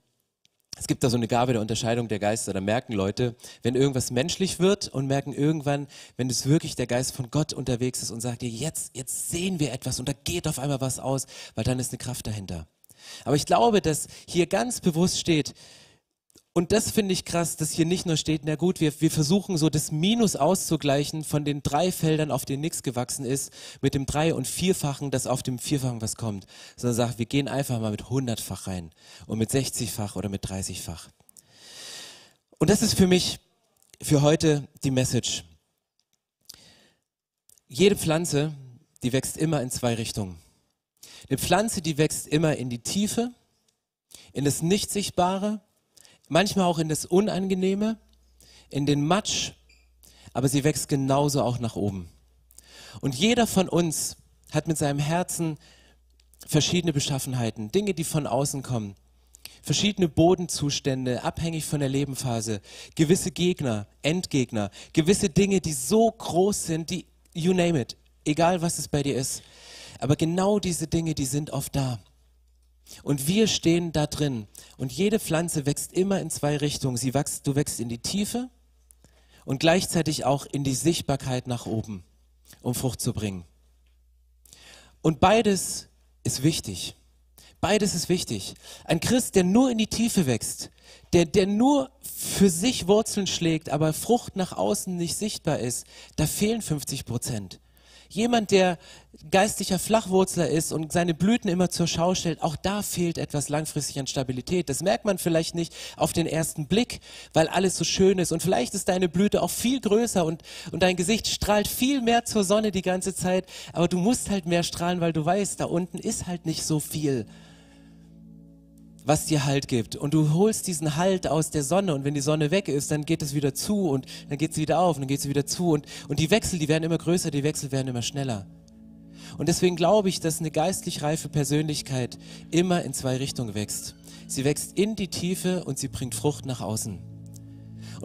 es gibt da so eine Gabe der Unterscheidung der Geister. Da merken Leute, wenn irgendwas menschlich wird und merken irgendwann, wenn es wirklich der Geist von Gott unterwegs ist und sagt dir, jetzt, jetzt sehen wir etwas und da geht auf einmal was aus, weil dann ist eine Kraft dahinter. Aber ich glaube, dass hier ganz bewusst steht, und das finde ich krass, dass hier nicht nur steht, na gut, wir, wir versuchen so das Minus auszugleichen von den drei Feldern, auf denen nichts gewachsen ist, mit dem drei- und vierfachen, dass auf dem vierfachen was kommt. Sondern sagt, wir gehen einfach mal mit hundertfach rein und mit 60-fach oder mit 30-fach. Und das ist für mich für heute die Message. Jede Pflanze, die wächst immer in zwei Richtungen. Eine Pflanze, die wächst immer in die Tiefe, in das Nichtsichtbare manchmal auch in das Unangenehme, in den Matsch, aber sie wächst genauso auch nach oben. Und jeder von uns hat mit seinem Herzen verschiedene Beschaffenheiten, Dinge, die von außen kommen, verschiedene Bodenzustände, abhängig von der Lebenphase, gewisse Gegner, Endgegner, gewisse Dinge, die so groß sind, die, you name it, egal was es bei dir ist. Aber genau diese Dinge, die sind oft da. Und wir stehen da drin. Und jede Pflanze wächst immer in zwei Richtungen. Sie wächst, du wächst in die Tiefe und gleichzeitig auch in die Sichtbarkeit nach oben, um Frucht zu bringen. Und beides ist wichtig. Beides ist wichtig. Ein Christ, der nur in die Tiefe wächst, der, der nur für sich Wurzeln schlägt, aber Frucht nach außen nicht sichtbar ist, da fehlen 50 Prozent. Jemand, der geistlicher Flachwurzler ist und seine Blüten immer zur Schau stellt, auch da fehlt etwas langfristig an Stabilität. Das merkt man vielleicht nicht auf den ersten Blick, weil alles so schön ist. Und vielleicht ist deine Blüte auch viel größer und, und dein Gesicht strahlt viel mehr zur Sonne die ganze Zeit. Aber du musst halt mehr strahlen, weil du weißt, da unten ist halt nicht so viel was dir Halt gibt. Und du holst diesen Halt aus der Sonne und wenn die Sonne weg ist, dann geht es wieder zu und dann geht es wieder auf und dann geht es wieder zu. Und, und die Wechsel, die werden immer größer, die Wechsel werden immer schneller. Und deswegen glaube ich, dass eine geistlich reife Persönlichkeit immer in zwei Richtungen wächst. Sie wächst in die Tiefe und sie bringt Frucht nach außen.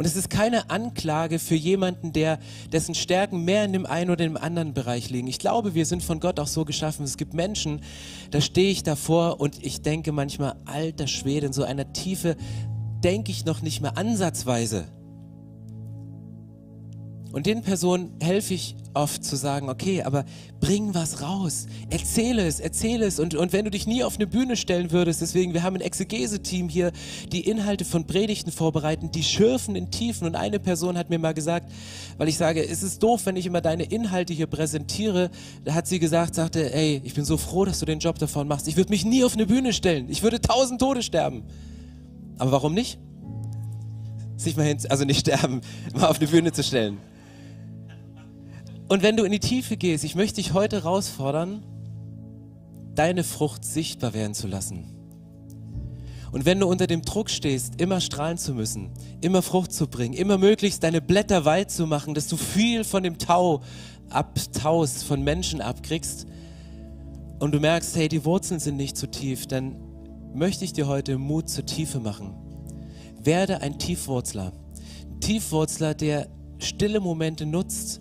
Und es ist keine Anklage für jemanden, der, dessen Stärken mehr in dem einen oder dem anderen Bereich liegen. Ich glaube, wir sind von Gott auch so geschaffen. Es gibt Menschen, da stehe ich davor und ich denke manchmal, alter Schwede, in so einer Tiefe denke ich noch nicht mehr ansatzweise. Und den Personen helfe ich oft zu sagen, okay, aber bring was raus. Erzähle es, erzähle es. Und, und wenn du dich nie auf eine Bühne stellen würdest, deswegen, wir haben ein Exegese-Team hier, die Inhalte von Predigten vorbereiten, die schürfen in Tiefen. Und eine Person hat mir mal gesagt, weil ich sage, es ist doof, wenn ich immer deine Inhalte hier präsentiere, da hat sie gesagt, sagte, ey, ich bin so froh, dass du den Job davon machst. Ich würde mich nie auf eine Bühne stellen. Ich würde tausend Tode sterben. Aber warum nicht? Sich mal hin, also nicht sterben, mal auf eine Bühne zu stellen. Und wenn du in die Tiefe gehst, ich möchte dich heute herausfordern, deine Frucht sichtbar werden zu lassen. Und wenn du unter dem Druck stehst, immer strahlen zu müssen, immer Frucht zu bringen, immer möglichst deine Blätter weit zu machen, dass du viel von dem Tau abtaust, von Menschen abkriegst und du merkst, hey, die Wurzeln sind nicht zu tief, dann möchte ich dir heute Mut zur Tiefe machen. Werde ein Tiefwurzler. Ein Tiefwurzler, der stille Momente nutzt,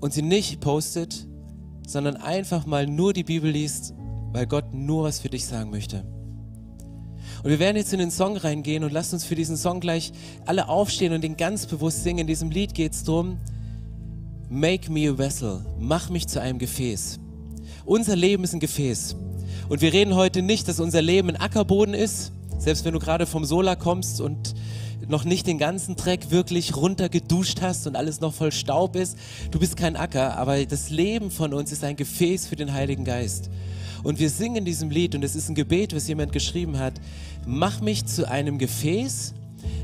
und sie nicht postet, sondern einfach mal nur die Bibel liest, weil Gott nur was für dich sagen möchte. Und wir werden jetzt in den Song reingehen und lasst uns für diesen Song gleich alle aufstehen und den ganz bewusst singen. In diesem Lied geht es darum, Make me a vessel, mach mich zu einem Gefäß. Unser Leben ist ein Gefäß. Und wir reden heute nicht, dass unser Leben ein Ackerboden ist, selbst wenn du gerade vom Sola kommst und noch nicht den ganzen Dreck wirklich runtergeduscht hast und alles noch voll Staub ist. Du bist kein Acker, aber das Leben von uns ist ein Gefäß für den Heiligen Geist. Und wir singen in diesem Lied, und es ist ein Gebet, was jemand geschrieben hat, mach mich zu einem Gefäß,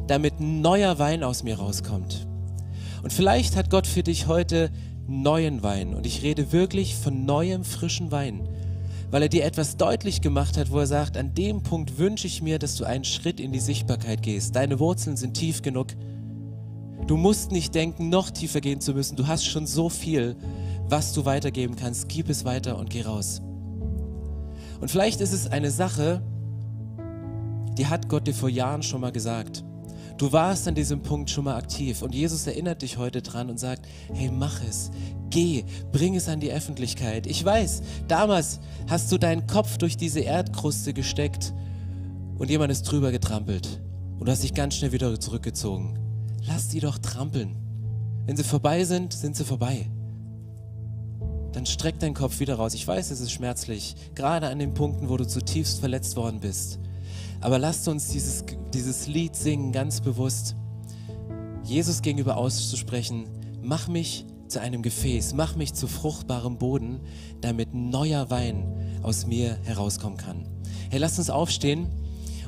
damit neuer Wein aus mir rauskommt. Und vielleicht hat Gott für dich heute neuen Wein. Und ich rede wirklich von neuem, frischen Wein weil er dir etwas deutlich gemacht hat, wo er sagt, an dem Punkt wünsche ich mir, dass du einen Schritt in die Sichtbarkeit gehst. Deine Wurzeln sind tief genug. Du musst nicht denken, noch tiefer gehen zu müssen. Du hast schon so viel, was du weitergeben kannst. Gib es weiter und geh raus. Und vielleicht ist es eine Sache, die hat Gott dir vor Jahren schon mal gesagt. Du warst an diesem Punkt schon mal aktiv und Jesus erinnert dich heute dran und sagt, hey, mach es, geh, bring es an die Öffentlichkeit. Ich weiß, damals hast du deinen Kopf durch diese Erdkruste gesteckt und jemand ist drüber getrampelt und du hast dich ganz schnell wieder zurückgezogen. Lass die doch trampeln. Wenn sie vorbei sind, sind sie vorbei. Dann streck deinen Kopf wieder raus. Ich weiß, es ist schmerzlich, gerade an den Punkten, wo du zutiefst verletzt worden bist. Aber lasst uns dieses, dieses Lied singen, ganz bewusst. Jesus gegenüber auszusprechen, mach mich zu einem Gefäß, mach mich zu fruchtbarem Boden, damit neuer Wein aus mir herauskommen kann. Hey, lasst uns aufstehen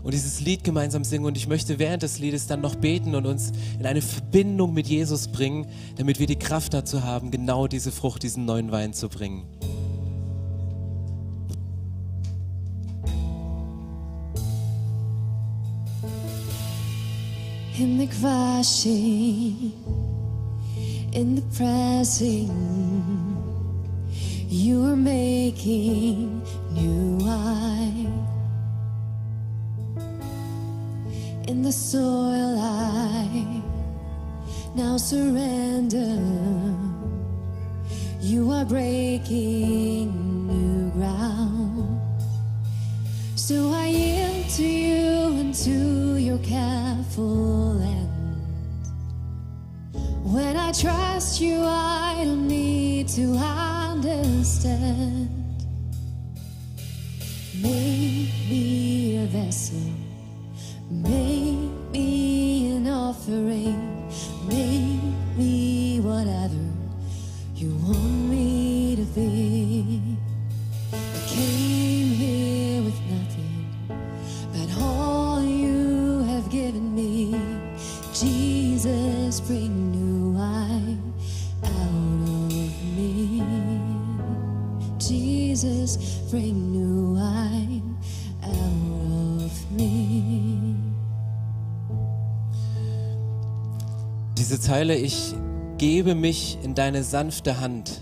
und dieses Lied gemeinsam singen. Und ich möchte während des Liedes dann noch beten und uns in eine Verbindung mit Jesus bringen, damit wir die Kraft dazu haben, genau diese Frucht, diesen neuen Wein zu bringen. In the crushing, in the pressing, you are making new wine. in the soil I now surrender. You are breaking new ground. So I yield to you and to your careful. When I trust you, I don't need to understand. Make me a vessel Make me an offering. Zeile, ich gebe mich in deine sanfte Hand.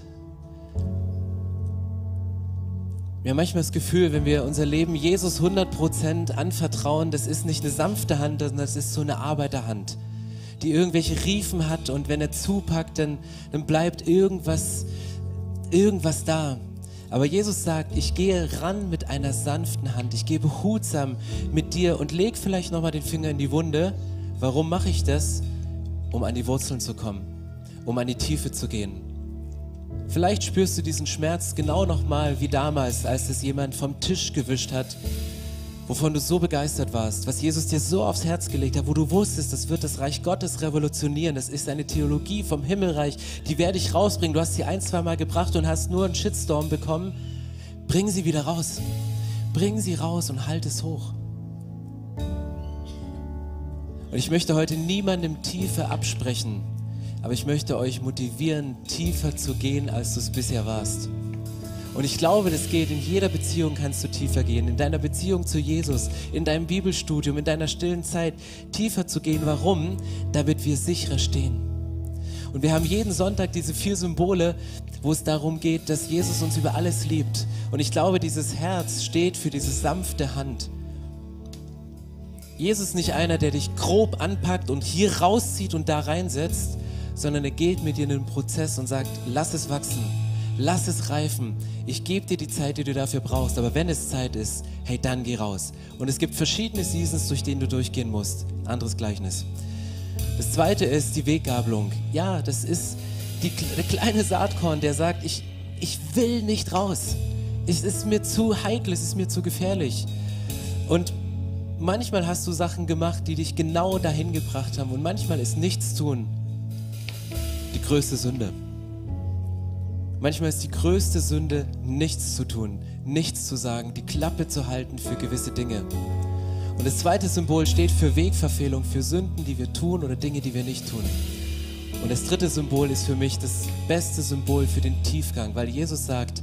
Wir haben manchmal das Gefühl, wenn wir unser Leben Jesus 100% anvertrauen, das ist nicht eine sanfte Hand, sondern das ist so eine Arbeiterhand, die irgendwelche Riefen hat und wenn er zupackt, dann, dann bleibt irgendwas, irgendwas da. Aber Jesus sagt, ich gehe ran mit einer sanften Hand, ich gehe behutsam mit dir und leg vielleicht nochmal den Finger in die Wunde. Warum mache ich das? Um an die Wurzeln zu kommen, um an die Tiefe zu gehen. Vielleicht spürst du diesen Schmerz genau nochmal wie damals, als es jemand vom Tisch gewischt hat, wovon du so begeistert warst, was Jesus dir so aufs Herz gelegt hat, wo du wusstest, das wird das Reich Gottes revolutionieren, das ist eine Theologie vom Himmelreich, die werde ich rausbringen. Du hast sie ein, zwei Mal gebracht und hast nur einen Shitstorm bekommen. Bring sie wieder raus. Bring sie raus und halt es hoch. Und ich möchte heute niemandem Tiefe absprechen, aber ich möchte euch motivieren, tiefer zu gehen, als du es bisher warst. Und ich glaube, das geht. In jeder Beziehung kannst du tiefer gehen. In deiner Beziehung zu Jesus, in deinem Bibelstudium, in deiner stillen Zeit tiefer zu gehen. Warum? Damit wir sicherer stehen. Und wir haben jeden Sonntag diese vier Symbole, wo es darum geht, dass Jesus uns über alles liebt. Und ich glaube, dieses Herz steht für diese sanfte Hand. Jesus ist nicht einer, der dich grob anpackt und hier rauszieht und da reinsetzt, sondern er geht mit dir in den Prozess und sagt, lass es wachsen, lass es reifen. Ich gebe dir die Zeit, die du dafür brauchst, aber wenn es Zeit ist, hey, dann geh raus. Und es gibt verschiedene Seasons, durch denen du durchgehen musst. Anderes Gleichnis. Das zweite ist die Weggabelung. Ja, das ist die, der kleine Saatkorn, der sagt, ich, ich will nicht raus. Es ist mir zu heikel, es ist mir zu gefährlich. Und manchmal hast du Sachen gemacht, die dich genau dahin gebracht haben und manchmal ist nichts tun die größte Sünde. Manchmal ist die größte Sünde, nichts zu tun, nichts zu sagen, die Klappe zu halten für gewisse Dinge. Und das zweite Symbol steht für Wegverfehlung, für Sünden, die wir tun oder Dinge, die wir nicht tun. Und das dritte Symbol ist für mich das beste Symbol für den Tiefgang, weil Jesus sagt,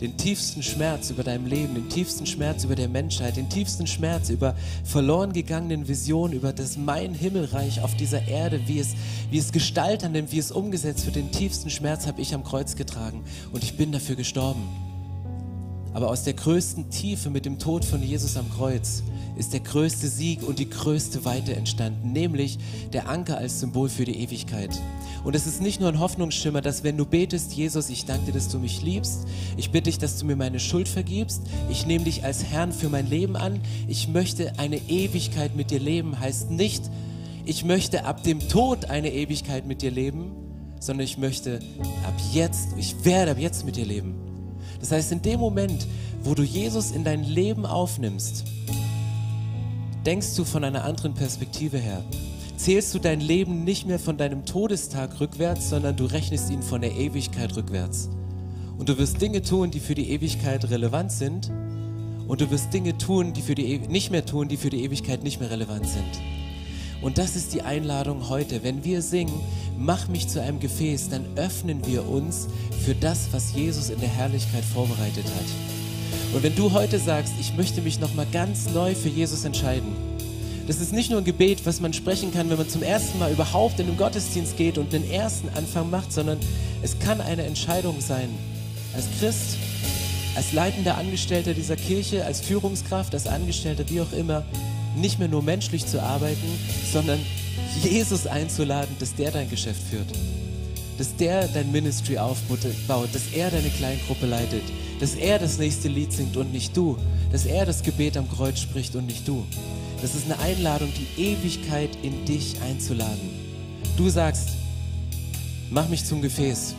den tiefsten Schmerz über deinem Leben, den tiefsten Schmerz über der Menschheit, den tiefsten Schmerz über verloren gegangenen Visionen, über das mein Himmelreich auf dieser Erde, wie es, wie es Gestalt annimmt, wie es umgesetzt wird, den tiefsten Schmerz habe ich am Kreuz getragen und ich bin dafür gestorben. Aber aus der größten Tiefe mit dem Tod von Jesus am Kreuz ist der größte Sieg und die größte Weite entstanden, nämlich der Anker als Symbol für die Ewigkeit. Und es ist nicht nur ein Hoffnungsschimmer, dass wenn du betest, Jesus, ich danke dir, dass du mich liebst, ich bitte dich, dass du mir meine Schuld vergibst, ich nehme dich als Herrn für mein Leben an, ich möchte eine Ewigkeit mit dir leben, heißt nicht, ich möchte ab dem Tod eine Ewigkeit mit dir leben, sondern ich möchte ab jetzt, ich werde ab jetzt mit dir leben. Das heißt, in dem Moment, wo du Jesus in dein Leben aufnimmst, denkst du von einer anderen Perspektive her. Zählst du dein Leben nicht mehr von deinem Todestag rückwärts, sondern du rechnest ihn von der Ewigkeit rückwärts. Und du wirst Dinge tun, die für die Ewigkeit relevant sind. Und du wirst Dinge tun, die für die e nicht mehr tun, die für die Ewigkeit nicht mehr relevant sind. Und das ist die Einladung heute. Wenn wir singen, mach mich zu einem Gefäß, dann öffnen wir uns für das, was Jesus in der Herrlichkeit vorbereitet hat. Und wenn du heute sagst, ich möchte mich nochmal ganz neu für Jesus entscheiden, das ist nicht nur ein Gebet, was man sprechen kann, wenn man zum ersten Mal überhaupt in den Gottesdienst geht und den ersten Anfang macht, sondern es kann eine Entscheidung sein. Als Christ, als leitender Angestellter dieser Kirche, als Führungskraft, als Angestellter, wie auch immer, nicht mehr nur menschlich zu arbeiten, sondern Jesus einzuladen, dass der dein Geschäft führt. Dass der dein Ministry aufbaut, dass er deine Kleingruppe leitet, dass er das nächste Lied singt und nicht du, dass er das Gebet am Kreuz spricht und nicht du. Das ist eine Einladung, die Ewigkeit in dich einzuladen. Du sagst, mach mich zum Gefäß,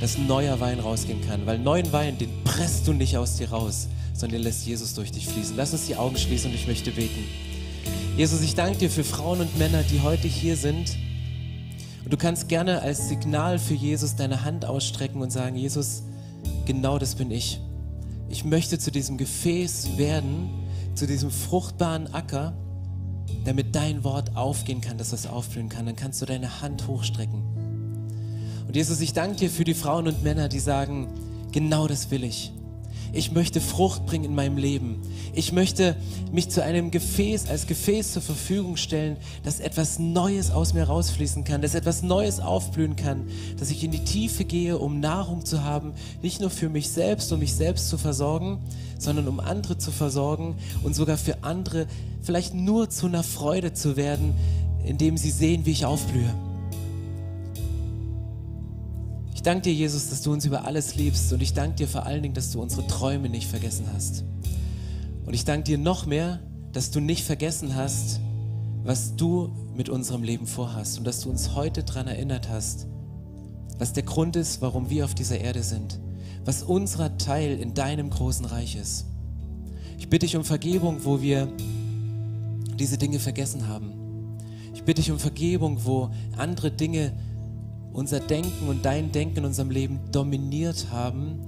dass neuer Wein rausgehen kann, weil neuen Wein, den presst du nicht aus dir raus, sondern lässt Jesus durch dich fließen. Lass uns die Augen schließen und ich möchte beten. Jesus, ich danke dir für Frauen und Männer, die heute hier sind. Und du kannst gerne als Signal für Jesus deine Hand ausstrecken und sagen, Jesus, genau das bin ich. Ich möchte zu diesem Gefäß werden, zu diesem fruchtbaren Acker, damit dein Wort aufgehen kann, dass es aufblühen kann. Dann kannst du deine Hand hochstrecken. Und Jesus, ich danke dir für die Frauen und Männer, die sagen, genau das will ich. Ich möchte Frucht bringen in meinem Leben. Ich möchte mich zu einem Gefäß, als Gefäß zur Verfügung stellen, dass etwas Neues aus mir rausfließen kann, dass etwas Neues aufblühen kann, dass ich in die Tiefe gehe, um Nahrung zu haben, nicht nur für mich selbst, um mich selbst zu versorgen, sondern um andere zu versorgen und sogar für andere vielleicht nur zu einer Freude zu werden, indem sie sehen, wie ich aufblühe. Ich danke dir, Jesus, dass du uns über alles liebst und ich danke dir vor allen Dingen, dass du unsere Träume nicht vergessen hast. Und ich danke dir noch mehr, dass du nicht vergessen hast, was du mit unserem Leben vorhast und dass du uns heute daran erinnert hast, was der Grund ist, warum wir auf dieser Erde sind, was unser Teil in deinem großen Reich ist. Ich bitte dich um Vergebung, wo wir diese Dinge vergessen haben. Ich bitte dich um Vergebung, wo andere Dinge unser Denken und dein Denken in unserem Leben dominiert haben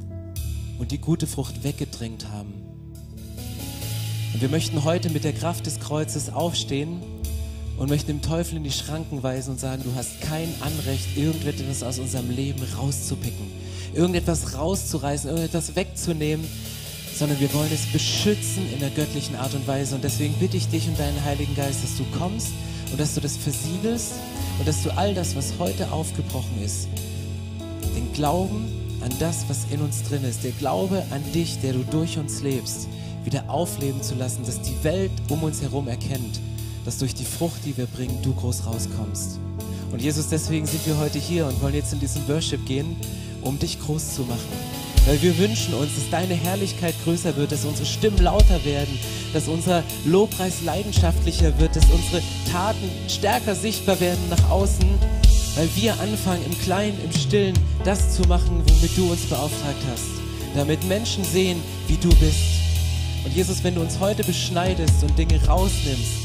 und die gute Frucht weggedrängt haben. Und wir möchten heute mit der Kraft des Kreuzes aufstehen und möchten dem Teufel in die Schranken weisen und sagen, du hast kein Anrecht, irgendetwas aus unserem Leben rauszupicken, irgendetwas rauszureißen, irgendetwas wegzunehmen, sondern wir wollen es beschützen in der göttlichen Art und Weise. Und deswegen bitte ich dich und deinen Heiligen Geist, dass du kommst und dass du das versiegelst und dass du all das, was heute aufgebrochen ist, den Glauben an das, was in uns drin ist, der Glaube an dich, der du durch uns lebst, wieder aufleben zu lassen, dass die Welt um uns herum erkennt, dass durch die Frucht, die wir bringen, du groß rauskommst. Und Jesus, deswegen sind wir heute hier und wollen jetzt in diesen Worship gehen, um dich groß zu machen. Weil wir wünschen uns, dass deine Herrlichkeit größer wird, dass unsere Stimmen lauter werden, dass unser Lobpreis leidenschaftlicher wird, dass unsere Taten stärker sichtbar werden nach außen, weil wir anfangen im Kleinen, im Stillen das zu machen, womit du uns beauftragt hast, damit Menschen sehen, wie du bist. Und Jesus, wenn du uns heute beschneidest und Dinge rausnimmst,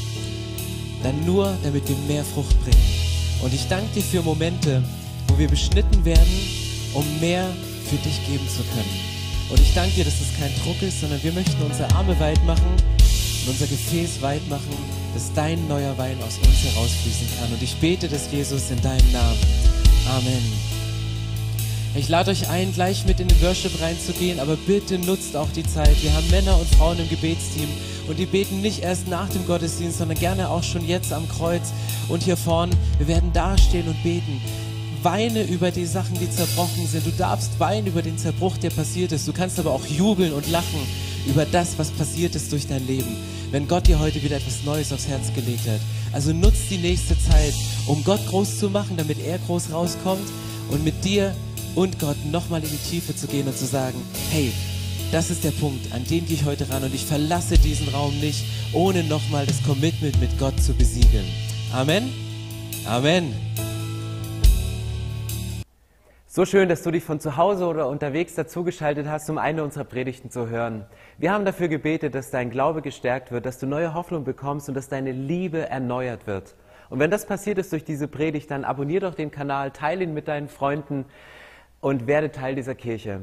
dann nur, damit wir mehr Frucht bringen. Und ich danke dir für Momente, wo wir beschnitten werden, um mehr für dich geben zu können. Und ich danke dir, dass das kein Druck ist, sondern wir möchten unsere Arme weit machen und unser Gefäß weit machen, dass dein neuer Wein aus uns herausfließen kann. Und ich bete das, Jesus, in deinem Namen. Amen. Ich lade euch ein, gleich mit in den Worship reinzugehen, aber bitte nutzt auch die Zeit. Wir haben Männer und Frauen im Gebetsteam und die beten nicht erst nach dem Gottesdienst, sondern gerne auch schon jetzt am Kreuz und hier vorne. Wir werden dastehen und beten weine über die Sachen, die zerbrochen sind. Du darfst weinen über den Zerbruch, der passiert ist. Du kannst aber auch jubeln und lachen über das, was passiert ist durch dein Leben. Wenn Gott dir heute wieder etwas Neues aufs Herz gelegt hat. Also nutz die nächste Zeit, um Gott groß zu machen, damit er groß rauskommt und mit dir und Gott nochmal in die Tiefe zu gehen und zu sagen, hey, das ist der Punkt, an den gehe ich heute ran und ich verlasse diesen Raum nicht, ohne nochmal das Commitment mit Gott zu besiegeln. Amen. Amen. So schön, dass du dich von zu Hause oder unterwegs dazugeschaltet hast, um eine unserer Predigten zu hören. Wir haben dafür gebetet, dass dein Glaube gestärkt wird, dass du neue Hoffnung bekommst und dass deine Liebe erneuert wird. Und wenn das passiert ist durch diese Predigt, dann abonniere doch den Kanal, teile ihn mit deinen Freunden und werde Teil dieser Kirche.